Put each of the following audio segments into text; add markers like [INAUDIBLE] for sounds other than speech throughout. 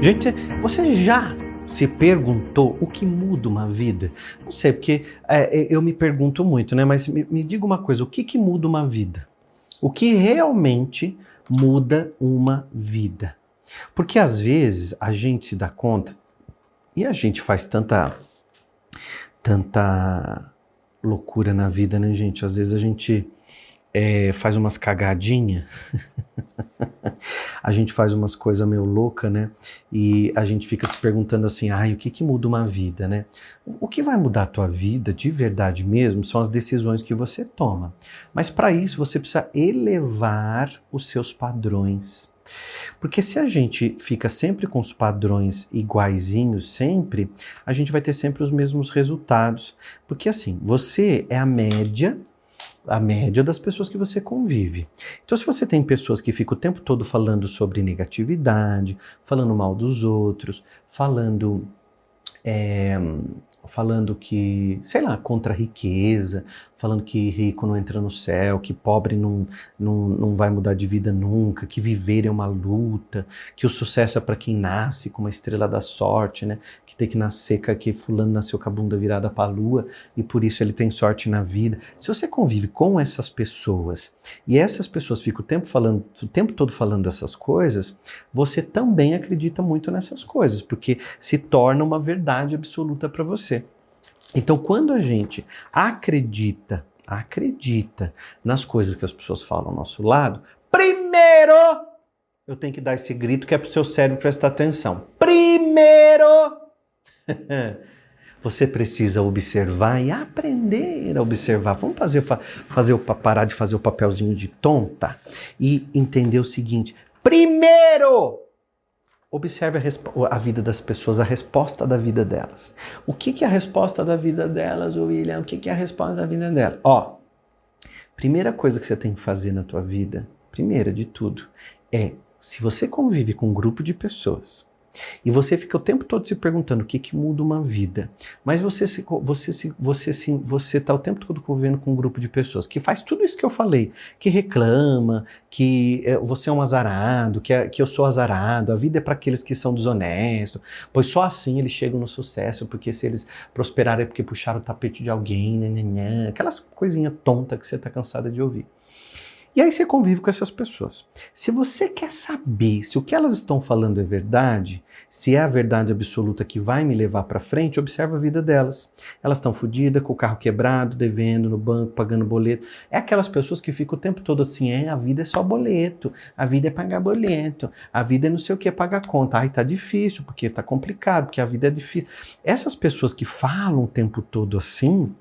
Gente, você já se perguntou o que muda uma vida? Não sei, porque é, eu me pergunto muito, né? Mas me, me diga uma coisa: o que, que muda uma vida? O que realmente muda uma vida? Porque às vezes a gente se dá conta e a gente faz tanta tanta loucura na vida, né, gente? Às vezes a gente é, faz umas cagadinhas, [LAUGHS] a gente faz umas coisas meio louca, né? E a gente fica se perguntando assim, ai, o que que muda uma vida, né? O que vai mudar a tua vida de verdade mesmo são as decisões que você toma. Mas para isso você precisa elevar os seus padrões. Porque se a gente fica sempre com os padrões iguaizinhos sempre, a gente vai ter sempre os mesmos resultados. Porque assim, você é a média a média das pessoas que você convive. Então, se você tem pessoas que ficam o tempo todo falando sobre negatividade, falando mal dos outros, falando é, falando que, sei lá, contra a riqueza, falando que rico não entra no céu, que pobre não, não, não vai mudar de vida nunca, que viver é uma luta, que o sucesso é para quem nasce com uma estrela da sorte, né? Que tem que nascer, que fulano nasceu com a bunda virada para a lua e por isso ele tem sorte na vida. Se você convive com essas pessoas e essas pessoas ficam o tempo falando, o tempo todo falando essas coisas, você também acredita muito nessas coisas, porque se torna uma verdade absoluta para você. Então, quando a gente acredita, acredita nas coisas que as pessoas falam ao nosso lado, primeiro eu tenho que dar esse grito que é para o seu cérebro prestar atenção. Primeiro, [LAUGHS] você precisa observar e aprender a observar. Vamos fazer, fazer parar de fazer o papelzinho de tonta e entender o seguinte: primeiro, Observe a, a, vida das pessoas, a resposta da vida delas. O que, que é a resposta da vida delas, William? O que, que é a resposta da vida delas? Ó, primeira coisa que você tem que fazer na tua vida, primeira de tudo, é se você convive com um grupo de pessoas e você fica o tempo todo se perguntando o que, que muda uma vida. Mas você se, você se, você se, você está o tempo todo convivendo com um grupo de pessoas que faz tudo isso que eu falei, que reclama, que é, você é um azarado, que, é, que eu sou azarado, a vida é para aqueles que são desonestos, pois só assim eles chegam no sucesso, porque se eles prosperarem é porque puxaram o tapete de alguém, né, né, né, aquelas coisinhas tontas que você está cansada de ouvir. E aí você convive com essas pessoas. Se você quer saber se o que elas estão falando é verdade, se é a verdade absoluta que vai me levar para frente, observa a vida delas. Elas estão fodidas, com o carro quebrado, devendo no banco, pagando boleto. É aquelas pessoas que ficam o tempo todo assim, é, a vida é só boleto, a vida é pagar boleto, a vida é não sei o que, pagar conta. Ai, tá difícil, porque tá complicado, porque a vida é difícil. Essas pessoas que falam o tempo todo assim,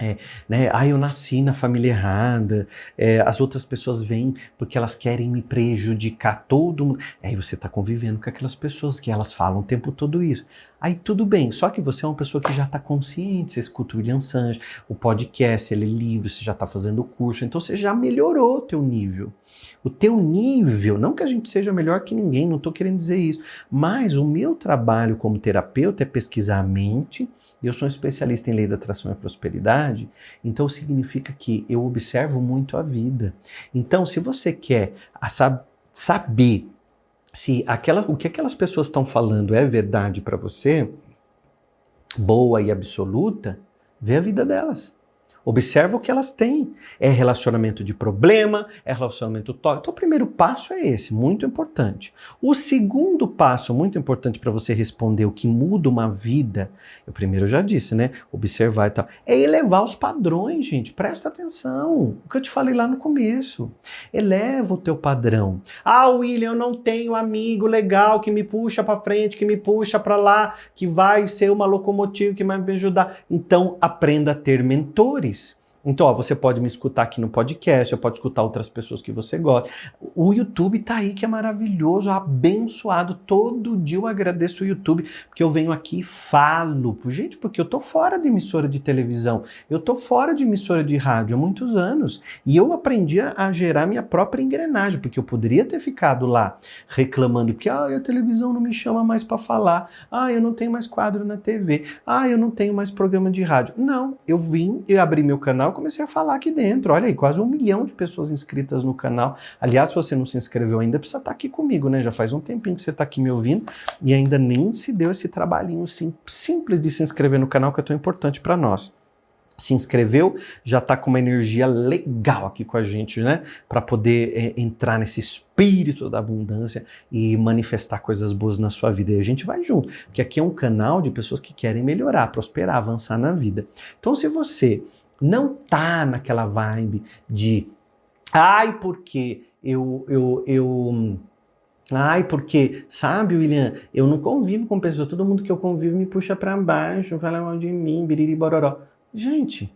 é, né? Ah, eu nasci na família errada. É, as outras pessoas vêm porque elas querem me prejudicar todo mundo. Aí você está convivendo com aquelas pessoas que elas falam o tempo todo isso. Aí tudo bem, só que você é uma pessoa que já está consciente, você escuta o William Sanji, o podcast, ele é livre, você já está fazendo o curso, então você já melhorou o teu nível. O teu nível, não que a gente seja melhor que ninguém, não estou querendo dizer isso, mas o meu trabalho como terapeuta é pesquisar a mente, eu sou um especialista em lei da atração e prosperidade, então significa que eu observo muito a vida. Então, se você quer saber se aquela, o que aquelas pessoas estão falando é verdade para você, boa e absoluta, vê a vida delas. Observa o que elas têm. É relacionamento de problema, é relacionamento tóxico. Então, o primeiro passo é esse, muito importante. O segundo passo, muito importante para você responder o que muda uma vida, o primeiro eu já disse, né? Observar e tal, é elevar os padrões, gente. Presta atenção. O que eu te falei lá no começo. Eleva o teu padrão. Ah, William, eu não tenho amigo legal que me puxa para frente, que me puxa para lá, que vai ser uma locomotiva que vai me ajudar. Então, aprenda a ter mentores. Então, ó, você pode me escutar aqui no podcast, eu pode escutar outras pessoas que você gosta. O YouTube tá aí que é maravilhoso, abençoado. Todo dia eu agradeço o YouTube, porque eu venho aqui e falo. Gente, porque eu tô fora de emissora de televisão, eu tô fora de emissora de rádio há muitos anos. E eu aprendi a gerar minha própria engrenagem, porque eu poderia ter ficado lá reclamando que ah, a televisão não me chama mais para falar, ah, eu não tenho mais quadro na TV, ah, eu não tenho mais programa de rádio. Não, eu vim, eu abri meu canal comecei a falar aqui dentro. Olha aí, quase um milhão de pessoas inscritas no canal. Aliás, se você não se inscreveu ainda, precisa estar aqui comigo, né? Já faz um tempinho que você está aqui me ouvindo e ainda nem se deu esse trabalhinho sim, simples de se inscrever no canal que é tão importante para nós se inscreveu, já está com uma energia legal aqui com a gente, né? Para poder é, entrar nesse espírito da abundância e manifestar coisas boas na sua vida. E a gente vai junto, porque aqui é um canal de pessoas que querem melhorar, prosperar, avançar na vida. Então, se você não tá naquela vibe de ai, porque eu eu eu Ai, porque, sabe, William, eu não convivo com pessoas, todo mundo que eu convivo me puxa para baixo, fala mal de mim, biriri bororó. Gente,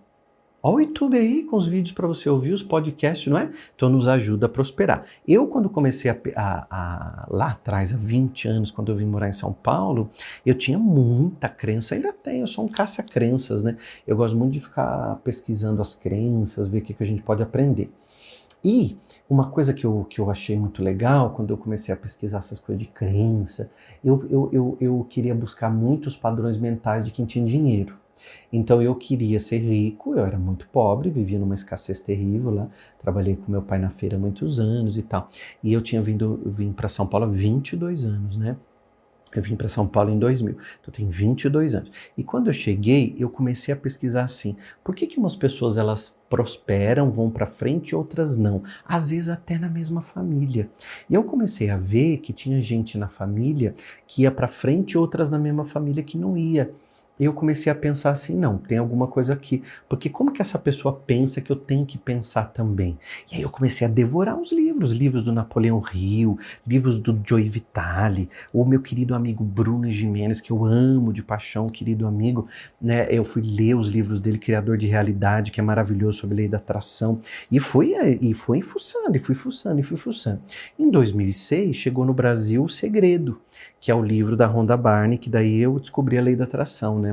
Olha o YouTube aí com os vídeos para você ouvir, os podcasts, não é? Então nos ajuda a prosperar. Eu, quando comecei a, a, a, lá atrás, há 20 anos, quando eu vim morar em São Paulo, eu tinha muita crença, ainda tenho, eu sou um caça-crenças, né? Eu gosto muito de ficar pesquisando as crenças, ver o que, que a gente pode aprender. E uma coisa que eu, que eu achei muito legal quando eu comecei a pesquisar essas coisas de crença, eu, eu, eu, eu queria buscar muitos padrões mentais de quem tinha dinheiro. Então eu queria ser rico, eu era muito pobre, vivia numa escassez terrível lá. Trabalhei com meu pai na feira há muitos anos e tal. E eu tinha vindo vim para São Paulo há 22 anos, né? Eu vim para São Paulo em 2000, então tenho 22 anos. E quando eu cheguei, eu comecei a pesquisar assim: por que, que umas pessoas elas prosperam, vão para frente e outras não? Às vezes até na mesma família. E eu comecei a ver que tinha gente na família que ia para frente outras na mesma família que não ia eu comecei a pensar assim, não, tem alguma coisa aqui. Porque como que essa pessoa pensa que eu tenho que pensar também? E aí eu comecei a devorar os livros, livros do Napoleão Hill, livros do Joey Vitale, o meu querido amigo Bruno Jimenez, que eu amo de paixão, querido amigo, né? Eu fui ler os livros dele, Criador de Realidade, que é maravilhoso sobre lei da atração, e fui e fui fuçando, e fui fuçando, e fui fuçando. Em 2006 chegou no Brasil O Segredo, que é o livro da Rhonda Barney, que daí eu descobri a lei da atração, né?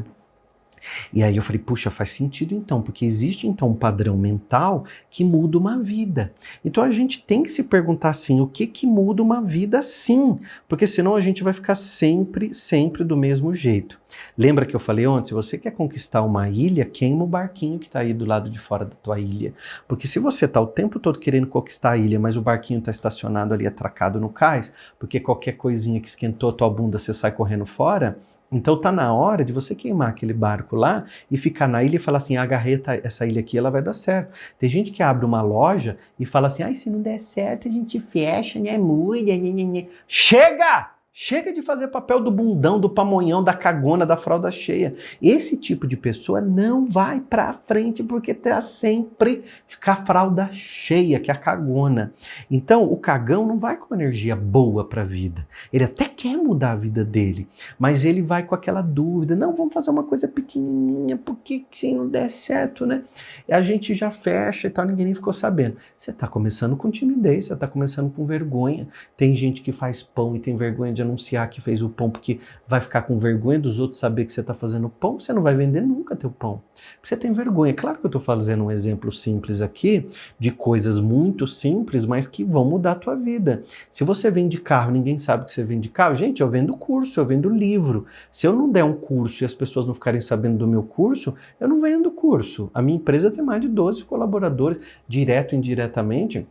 E aí eu falei, puxa, faz sentido então, porque existe então um padrão mental que muda uma vida. Então a gente tem que se perguntar assim, o que que muda uma vida sim? Porque senão a gente vai ficar sempre, sempre do mesmo jeito. Lembra que eu falei ontem, se você quer conquistar uma ilha, queima o barquinho que está aí do lado de fora da tua ilha. Porque se você está o tempo todo querendo conquistar a ilha, mas o barquinho está estacionado ali atracado no cais, porque qualquer coisinha que esquentou a tua bunda, você sai correndo fora, então tá na hora de você queimar aquele barco lá e ficar na ilha e falar assim, agarrei essa ilha aqui, ela vai dar certo. Tem gente que abre uma loja e fala assim, ai, se não der certo a gente fecha, né, muda, né, né, né. Chega! Chega de fazer papel do bundão, do pamonhão, da cagona, da fralda cheia. Esse tipo de pessoa não vai para frente porque terá sempre com a fralda cheia, que é a cagona. Então, o cagão não vai com energia boa para a vida. Ele até quer mudar a vida dele, mas ele vai com aquela dúvida: não, vamos fazer uma coisa pequenininha, porque se não der certo, né? E a gente já fecha e tal, ninguém nem ficou sabendo. Você está começando com timidez, você está começando com vergonha. Tem gente que faz pão e tem vergonha de anunciar que fez o pão porque vai ficar com vergonha dos outros saber que você está fazendo pão, você não vai vender nunca teu pão. Você tem vergonha. Claro que eu estou fazendo um exemplo simples aqui de coisas muito simples, mas que vão mudar a tua vida. Se você vende carro, ninguém sabe que você vende carro. Gente, eu vendo curso, eu vendo livro. Se eu não der um curso e as pessoas não ficarem sabendo do meu curso, eu não vendo curso. A minha empresa tem mais de 12 colaboradores, direto e indiretamente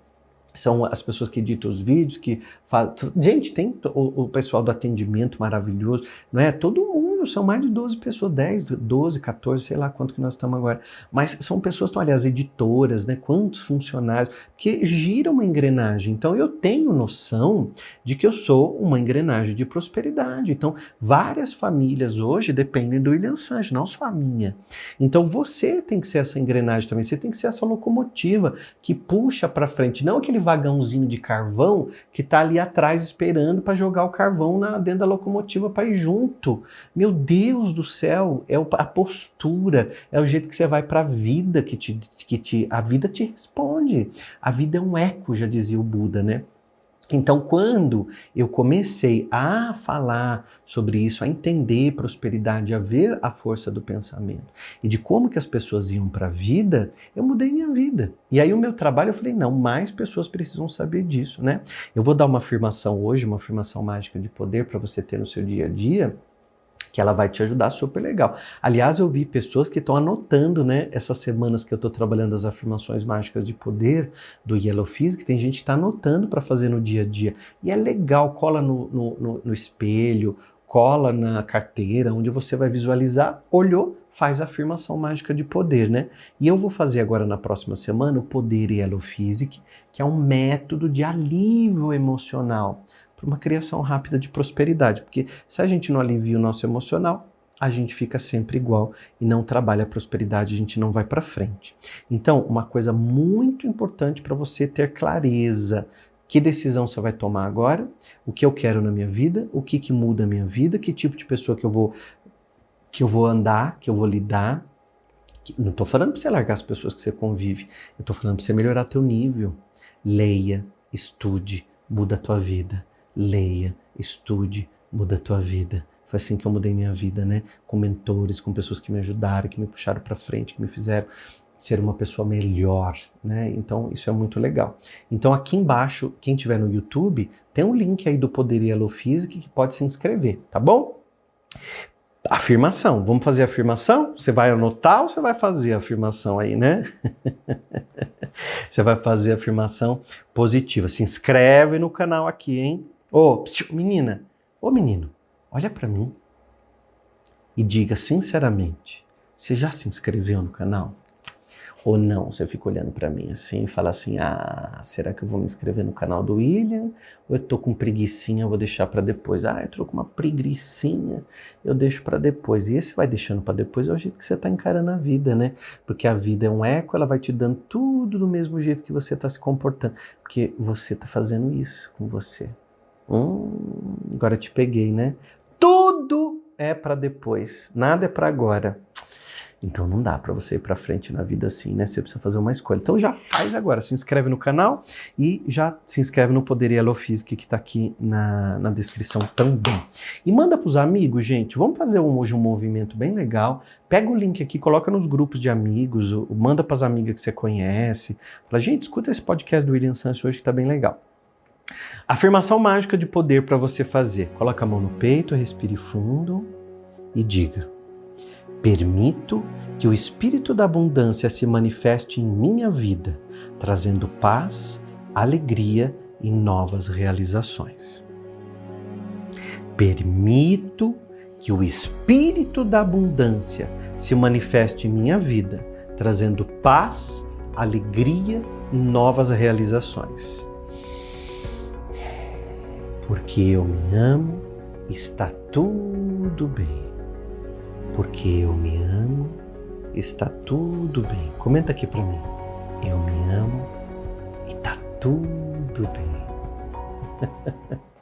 são as pessoas que editam os vídeos, que fazem. Gente, tem o, o, pessoal do atendimento maravilhoso, não é? Todo mundo, são mais de 12 pessoas, 10, 12, 14, sei lá quanto que nós estamos agora. Mas são pessoas, então, aliás, editoras, né? Quantos funcionários, que giram uma engrenagem. Então, eu tenho noção de que eu sou uma engrenagem de prosperidade. Então, várias famílias hoje dependem do William Sanches, não só a minha. Então, você tem que ser essa engrenagem também, você tem que ser essa locomotiva que puxa para frente, não aquele vagãozinho de carvão que está ali atrás esperando para jogar o carvão na, dentro da locomotiva para ir junto. Meu Deus do céu, é a postura, é o jeito que você vai para a vida que te, que te. A vida te responde. A vida é um eco, já dizia o Buda, né? Então, quando eu comecei a falar sobre isso, a entender prosperidade, a ver a força do pensamento e de como que as pessoas iam para a vida, eu mudei minha vida. E aí o meu trabalho, eu falei, não, mais pessoas precisam saber disso, né? Eu vou dar uma afirmação hoje, uma afirmação mágica de poder para você ter no seu dia a dia, que ela vai te ajudar super legal. Aliás, eu vi pessoas que estão anotando, né, essas semanas que eu estou trabalhando as afirmações mágicas de poder do Yellow Physics, tem gente que está anotando para fazer no dia a dia. E é legal, cola no, no, no, no espelho, cola na carteira, onde você vai visualizar, olhou, faz a afirmação mágica de poder, né? E eu vou fazer agora na próxima semana o Poder Yellow Physics, que é um método de alívio emocional para uma criação rápida de prosperidade. Porque se a gente não alivia o nosso emocional, a gente fica sempre igual e não trabalha a prosperidade, a gente não vai para frente. Então, uma coisa muito importante para você ter clareza que decisão você vai tomar agora, o que eu quero na minha vida, o que, que muda a minha vida, que tipo de pessoa que eu vou que eu vou andar, que eu vou lidar. Não estou falando para você largar as pessoas que você convive, eu estou falando para você melhorar teu nível. Leia, estude, muda a tua vida leia, estude, muda a tua vida. Foi assim que eu mudei minha vida, né? Com mentores, com pessoas que me ajudaram, que me puxaram para frente, que me fizeram ser uma pessoa melhor, né? Então isso é muito legal. Então aqui embaixo, quem tiver no YouTube, tem um link aí do Poder Yellow Physics que pode se inscrever, tá bom? Afirmação. Vamos fazer a afirmação? Você vai anotar ou você vai fazer a afirmação aí, né? [LAUGHS] você vai fazer a afirmação positiva. Se inscreve no canal aqui, hein? Ô, oh, menina, ô oh, menino, olha para mim e diga sinceramente, você já se inscreveu no canal? Ou não, você fica olhando para mim assim e fala assim: ah, será que eu vou me inscrever no canal do William? Ou eu tô com preguiçinha, eu vou deixar para depois? Ah, eu tô com uma preguiçinha, eu deixo para depois. E esse vai deixando para depois é o jeito que você tá encarando a vida, né? Porque a vida é um eco, ela vai te dando tudo do mesmo jeito que você tá se comportando. Porque você tá fazendo isso com você. Hum, agora te peguei, né? Tudo é para depois, nada é para agora. Então não dá para você ir para frente na vida assim, né? Você precisa fazer uma escolha. Então já faz agora, se inscreve no canal e já se inscreve no Poder Yellow Physics que está aqui na, na descrição também. E manda para os amigos, gente. Vamos fazer um, hoje um movimento bem legal. Pega o link aqui, coloca nos grupos de amigos, manda para as amigas que você conhece. Fala, gente, escuta esse podcast do William Santos hoje que está bem legal. Afirmação mágica de poder para você fazer. Coloca a mão no peito, respire fundo e diga: Permito que o espírito da abundância se manifeste em minha vida, trazendo paz, alegria e novas realizações. Permito que o espírito da abundância se manifeste em minha vida, trazendo paz, alegria e novas realizações. Porque eu me amo, está tudo bem porque eu me amo, está tudo bem. Comenta aqui para mim. Eu me amo e tá tudo bem. [LAUGHS]